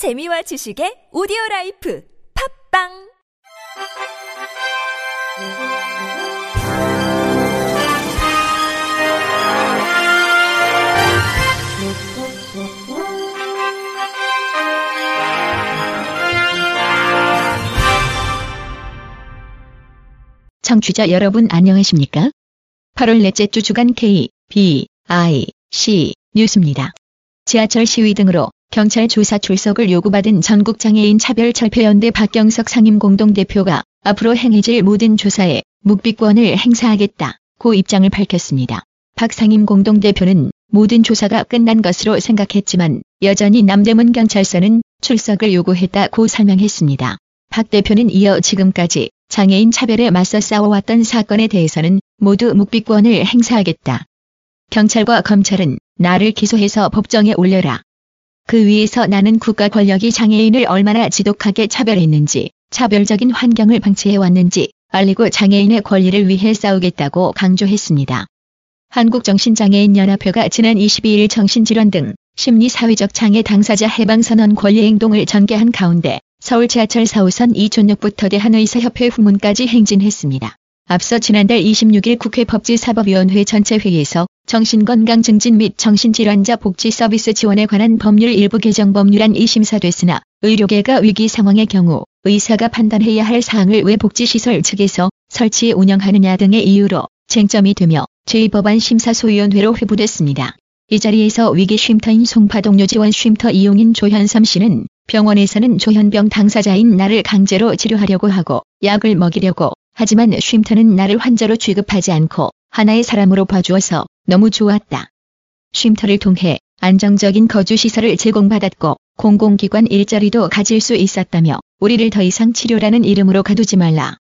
재미와 지식의 오디오 라이프 팝빵 청취자 여러분 안녕하십니까? 8월 넷째 주 주간 K, B, I, C 뉴스입니다. 지하철 시위 등으로 경찰 조사 출석을 요구받은 전국장애인 차별철폐연대 박경석 상임 공동대표가 앞으로 행해질 모든 조사에 묵비권을 행사하겠다 고 입장을 밝혔습니다. 박 상임 공동대표는 모든 조사가 끝난 것으로 생각했지만 여전히 남대문 경찰서는 출석을 요구했다고 설명했습니다. 박 대표는 이어 지금까지 장애인 차별에 맞서 싸워왔던 사건에 대해서는 모두 묵비권을 행사하겠다. 경찰과 검찰은 나를 기소해서 법정에 올려라. 그 위에서 나는 국가 권력이 장애인을 얼마나 지독하게 차별했는지, 차별적인 환경을 방치해왔는지 알리고 장애인의 권리를 위해 싸우겠다고 강조했습니다. 한국정신장애인연합회가 지난 22일 정신질환 등 심리사회적 장애 당사자 해방선언 권리행동을 전개한 가운데 서울 지하철 4호선 이촌역부터 대한의사협회 후문까지 행진했습니다. 앞서 지난달 26일 국회 법제사법위원회 전체 회의에서 정신건강 증진 및 정신질환자 복지 서비스 지원에 관한 법률 일부 개정 법률안이 심사됐으나 의료계가 위기 상황의 경우 의사가 판단해야 할 사항을 왜 복지시설 측에서 설치 운영하느냐 등의 이유로 쟁점이 되며 제2법안 심사소위원회로 회부됐습니다. 이 자리에서 위기 쉼터인 송파동료 지원 쉼터 이용인 조현삼 씨는 병원에서는 조현병 당사자인 나를 강제로 치료하려고 하고 약을 먹이려고 하지만 쉼터는 나를 환자로 취급하지 않고 하나의 사람으로 봐주어서 너무 좋았다. 쉼터를 통해 안정적인 거주시설을 제공받았고 공공기관 일자리도 가질 수 있었다며 우리를 더 이상 치료라는 이름으로 가두지 말라.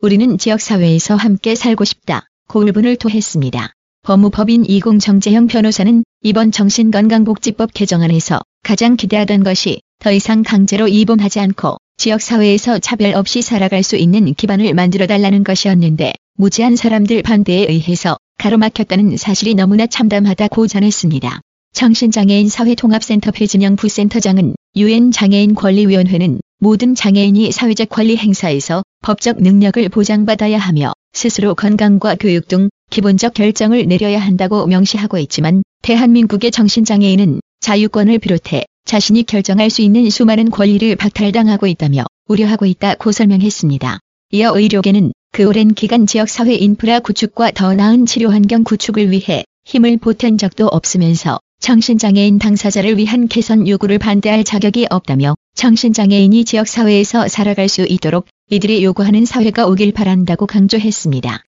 우리는 지역사회에서 함께 살고 싶다. 고울분을 토했습니다. 법무법인 이공정재형 변호사는 이번 정신건강복지법 개정안에서 가장 기대하던 것이 더 이상 강제로 입원하지 않고 지역사회에서 차별 없이 살아갈 수 있는 기반을 만들어달라는 것이었는데 무지한 사람들 반대에 의해서 가로막혔다는 사실이 너무나 참담하다고 전했습니다. 정신장애인 사회통합센터 배진영 부센터장은 유엔 장애인 권리위원회는 모든 장애인이 사회적 권리 행사에서 법적 능력을 보장받아야 하며 스스로 건강과 교육 등 기본적 결정을 내려야 한다고 명시하고 있지만 대한민국의 정신장애인은 자유권을 비롯해 자신이 결정할 수 있는 수많은 권리를 박탈당하고 있다며 우려하고 있다고 설명했습니다. 이어 의료계는 그 오랜 기간 지역사회 인프라 구축과 더 나은 치료 환경 구축을 위해 힘을 보탠 적도 없으면서 정신장애인 당사자를 위한 개선 요구를 반대할 자격이 없다며 정신장애인이 지역사회에서 살아갈 수 있도록 이들이 요구하는 사회가 오길 바란다고 강조했습니다.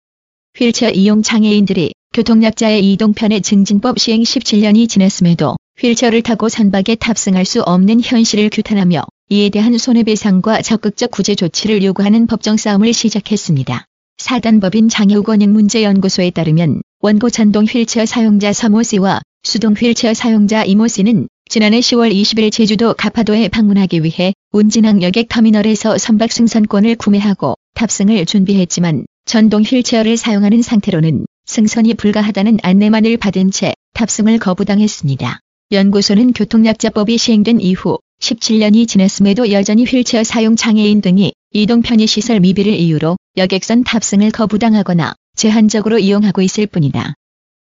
휠체어 이용 장애인들이 교통약자의 이동편의 증진법 시행 17년이 지났음에도 휠체어를 타고 선박에 탑승할 수 없는 현실을 규탄하며 이에 대한 손해배상과 적극적 구제 조치를 요구하는 법정 싸움을 시작했습니다. 사단법인 장애우건익문제연구소에 따르면 원고 전동 휠체어 사용자 서모 씨와 수동 휠체어 사용자 이모 씨는 지난해 10월 20일 제주도 가파도에 방문하기 위해 운진항 여객 터미널에서 선박 승선권을 구매하고 탑승을 준비했지만 전동 휠체어를 사용하는 상태로는 승선이 불가하다는 안내만을 받은 채 탑승을 거부당했습니다. 연구소는 교통약자법이 시행된 이후 17년이 지났음에도 여전히 휠체어 사용 장애인 등이 이동 편의시설 미비를 이유로 여객선 탑승을 거부당하거나 제한적으로 이용하고 있을 뿐이다.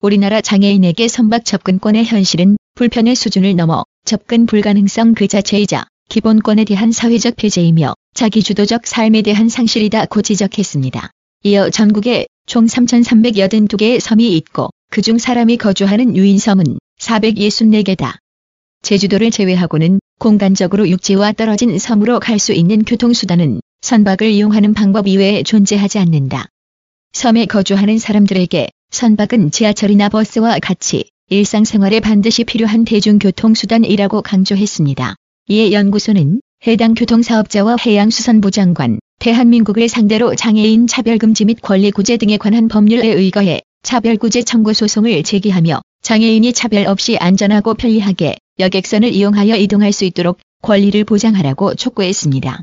우리나라 장애인에게 선박 접근권의 현실은 불편의 수준을 넘어 접근 불가능성 그 자체이자 기본권에 대한 사회적 폐제이며 자기주도적 삶에 대한 상실이다고 지적했습니다. 이어 전국에 총 3,382개의 섬이 있고 그중 사람이 거주하는 유인섬은 464개다. 제주도를 제외하고는 공간적으로 육지와 떨어진 섬으로 갈 수 있는 교통수단은 선박을 이용하는 방법 이외에 존재하지 않는다. 섬에 거주하는 사람들에게 선박은 지하철이나 버스와 같이 일상생활에 반드시 필요한 대중교통수단이라고 강조했습니다. 이에 연구소는 해당 교통사업자와 해양수산부 장관, 대한민국을 상대로 장애인 차별금지 및 권리구제 등에 관한 법률에 의거해 차별구제 청구 소송을 제기하며 장애인이 차별 없이 안전하고 편리하게 여객선을 이용하여 이동할 수 있도록 권리를 보장하라고 촉구했습니다.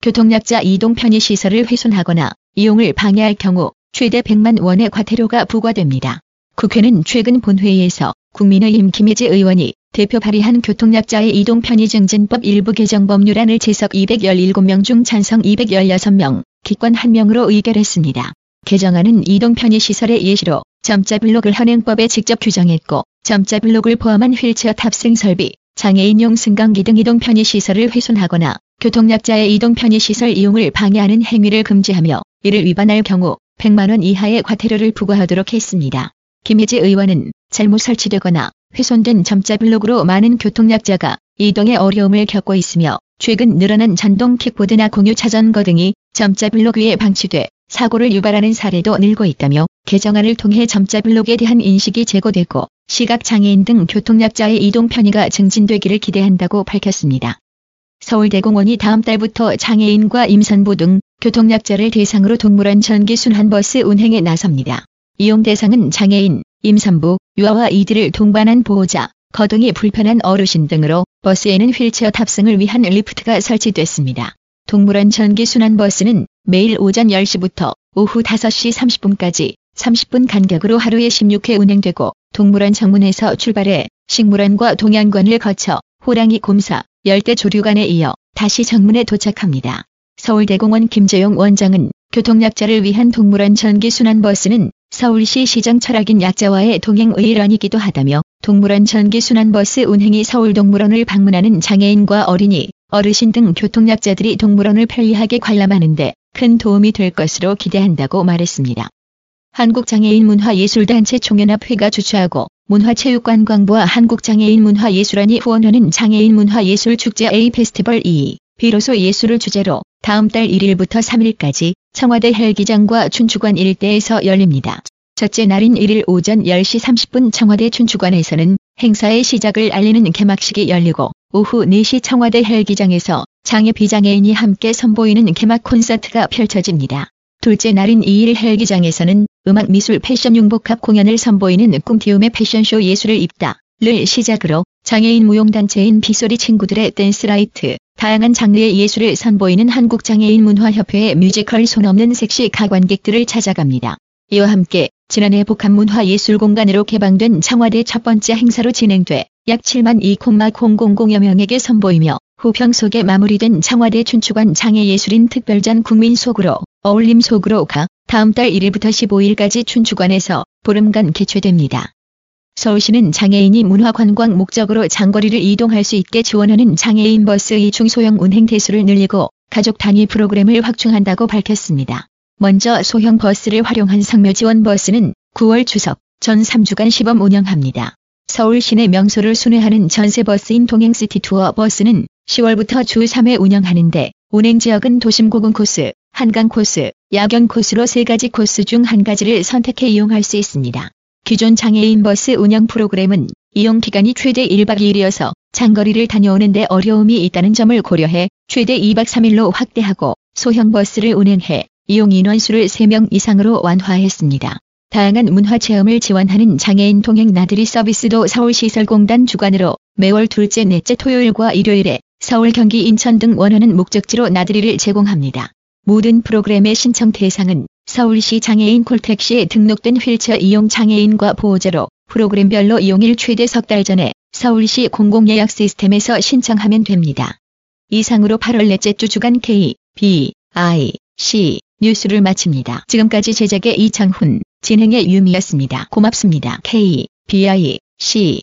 교통약자 이동 편의시설을 훼손하거나 이용을 방해할 경우 최대 100만 원의 과태료가 부과됩니다. 국회는 최근 본회의에서 국민의힘 김혜지 의원이 대표 발의한 교통약자의 이동 편의 증진법 일부 개정 법률안을 재석 217명 중 찬성 216명, 기권 1명으로 의결했습니다. 개정안은 이동 편의 시설의 예시로 점자 블록을 현행법에 직접 규정했고 점자 블록을 포함한 휠체어 탑승 설비, 장애인용 승강기 등 이동 편의 시설을 훼손하거나 교통약자의 이동 편의 시설 이용을 방해하는 행위를 금지하며 이를 위반할 경우 100만 원 이하의 과태료를 부과하도록 했습니다. 김혜지 의원은 잘못 설치되거나 훼손된 점자 블록으로 많은 교통약자가 이동에 어려움을 겪고 있으며 최근 늘어난 전동 킥보드나 공유 자전거 등이 점자 블록 위에 방치돼 사고를 유발하는 사례도 늘고 있다며 개정안을 통해 점자 블록에 대한 인식이 제고되고 시각장애인 등 교통약자의 이동 편의가 증진되기를 기대한다고 밝혔습니다. 서울대공원이 다음 달부터 장애인과 임산부 등 교통약자를 대상으로 동물원 전기 순환버스 운행에 나섭니다. 이용 대상은 장애인, 임산부, 유아와 이들을 동반한 보호자, 거동이 불편한 어르신 등으로 버스에는 휠체어 탑승을 위한 리프트가 설치됐습니다. 동물원 전기 순환버스는 매일 오전 10시부터 오후 5시 30분까지 30분 간격으로 하루에 16회 운행되고 동물원 정문에서 출발해 식물원과 동양관을 거쳐 호랑이 곰사, 열대 조류관에 이어 다시 정문에 도착합니다. 서울대공원 김재용 원장은 교통약자를 위한 동물원 전기순환버스는 서울시 시정 철학인 약자와의 동행의 일환이기도 하다며 동물원 전기순환버스 운행이 서울동물원을 방문하는 장애인과 어린이, 어르신 등 교통약자들이 동물원을 편리하게 관람하는데 큰 도움이 될 것으로 기대한다고 말했습니다. 한국장애인문화예술단체 총연합회가 주최하고 문화체육관광부와 한국장애인문화예술원이 후원하는 장애인문화예술축제 A 페스티벌 2 비로소 예술을 주제로 다음 달 1일부터 3일까지 청와대 헬기장과 춘추관 일대에서 열립니다. 첫째 날인 1일 오전 10시 30분 청와대 춘추관에서는 행사의 시작을 알리는 개막식이 열리고 오후 4시 청와대 헬기장에서 장애 비장애인이 함께 선보이는 개막 콘서트가 펼쳐집니다. 둘째 날인 2일 헬기장에서는 음악 미술 패션 융복합 공연을 선보이는 꿈틔움의 패션쇼 예술을 입다를 시작으로 장애인 무용단체인 빛소리 친구들의 댄스라이트, 다양한 장르의 예술을 선보이는 한국장애인 문화협회의 뮤지컬 손 없는 색시가 관객들을 찾아갑니다. 이와 함께 지난해 복합문화예술공간으로 개방된 청와대 첫 번째 행사로 진행돼 약 7만 2,000여 명에게 선보이며 호평 속에 마무리된 청와대 춘추관 장애예술인 특별전 국민 속으로 어울림 속으로 가 다음 달 1일부터 15일까지 춘추관에서 보름간 개최됩니다. 서울시는 장애인이 문화관광 목적으로 장거리를 이동할 수 있게 지원하는 장애인 버스의 중소형 운행 대수를 늘리고 가족 단위 프로그램을 확충한다고 밝혔습니다. 먼저 소형 버스를 활용한 성묘 지원 버스는 9월 추석 전 3주간 시범 운영합니다. 서울 시내 명소를 순회하는 전세버스인 동행시티 투어 버스는 10월부터 주 3회 운영하는데 운행 지역은 도심 고궁 코스, 한강 코스, 야경 코스로 세 가지 코스 중 한 가지를 선택해 이용할 수 있습니다. 기존 장애인 버스 운영 프로그램은 이용 기간이 최대 1박 2일이어서 장거리를 다녀오는데 어려움이 있다는 점을 고려해 최대 2박 3일로 확대하고 소형 버스를 운행해 이용 인원수를 3명 이상으로 완화했습니다. 다양한 문화 체험을 지원하는 장애인 동행 나들이 서비스도 서울시설공단 주관으로 매월 둘째 넷째 토요일과 일요일에 서울 경기 인천 등 원하는 목적지로 나들이를 제공합니다. 모든 프로그램의 신청 대상은 서울시 장애인 콜택시에 등록된 휠체어 이용 장애인과 보호자로 프로그램별로 이용일 최대 석 달 전에 서울시 공공예약 시스템에서 신청하면 됩니다. 이상으로 8월 넷째 주 주간 K, B, I, C 뉴스를 마칩니다. 지금까지 제작의 이창훈, 진행의 유미였습니다. 고맙습니다. K, B, I, C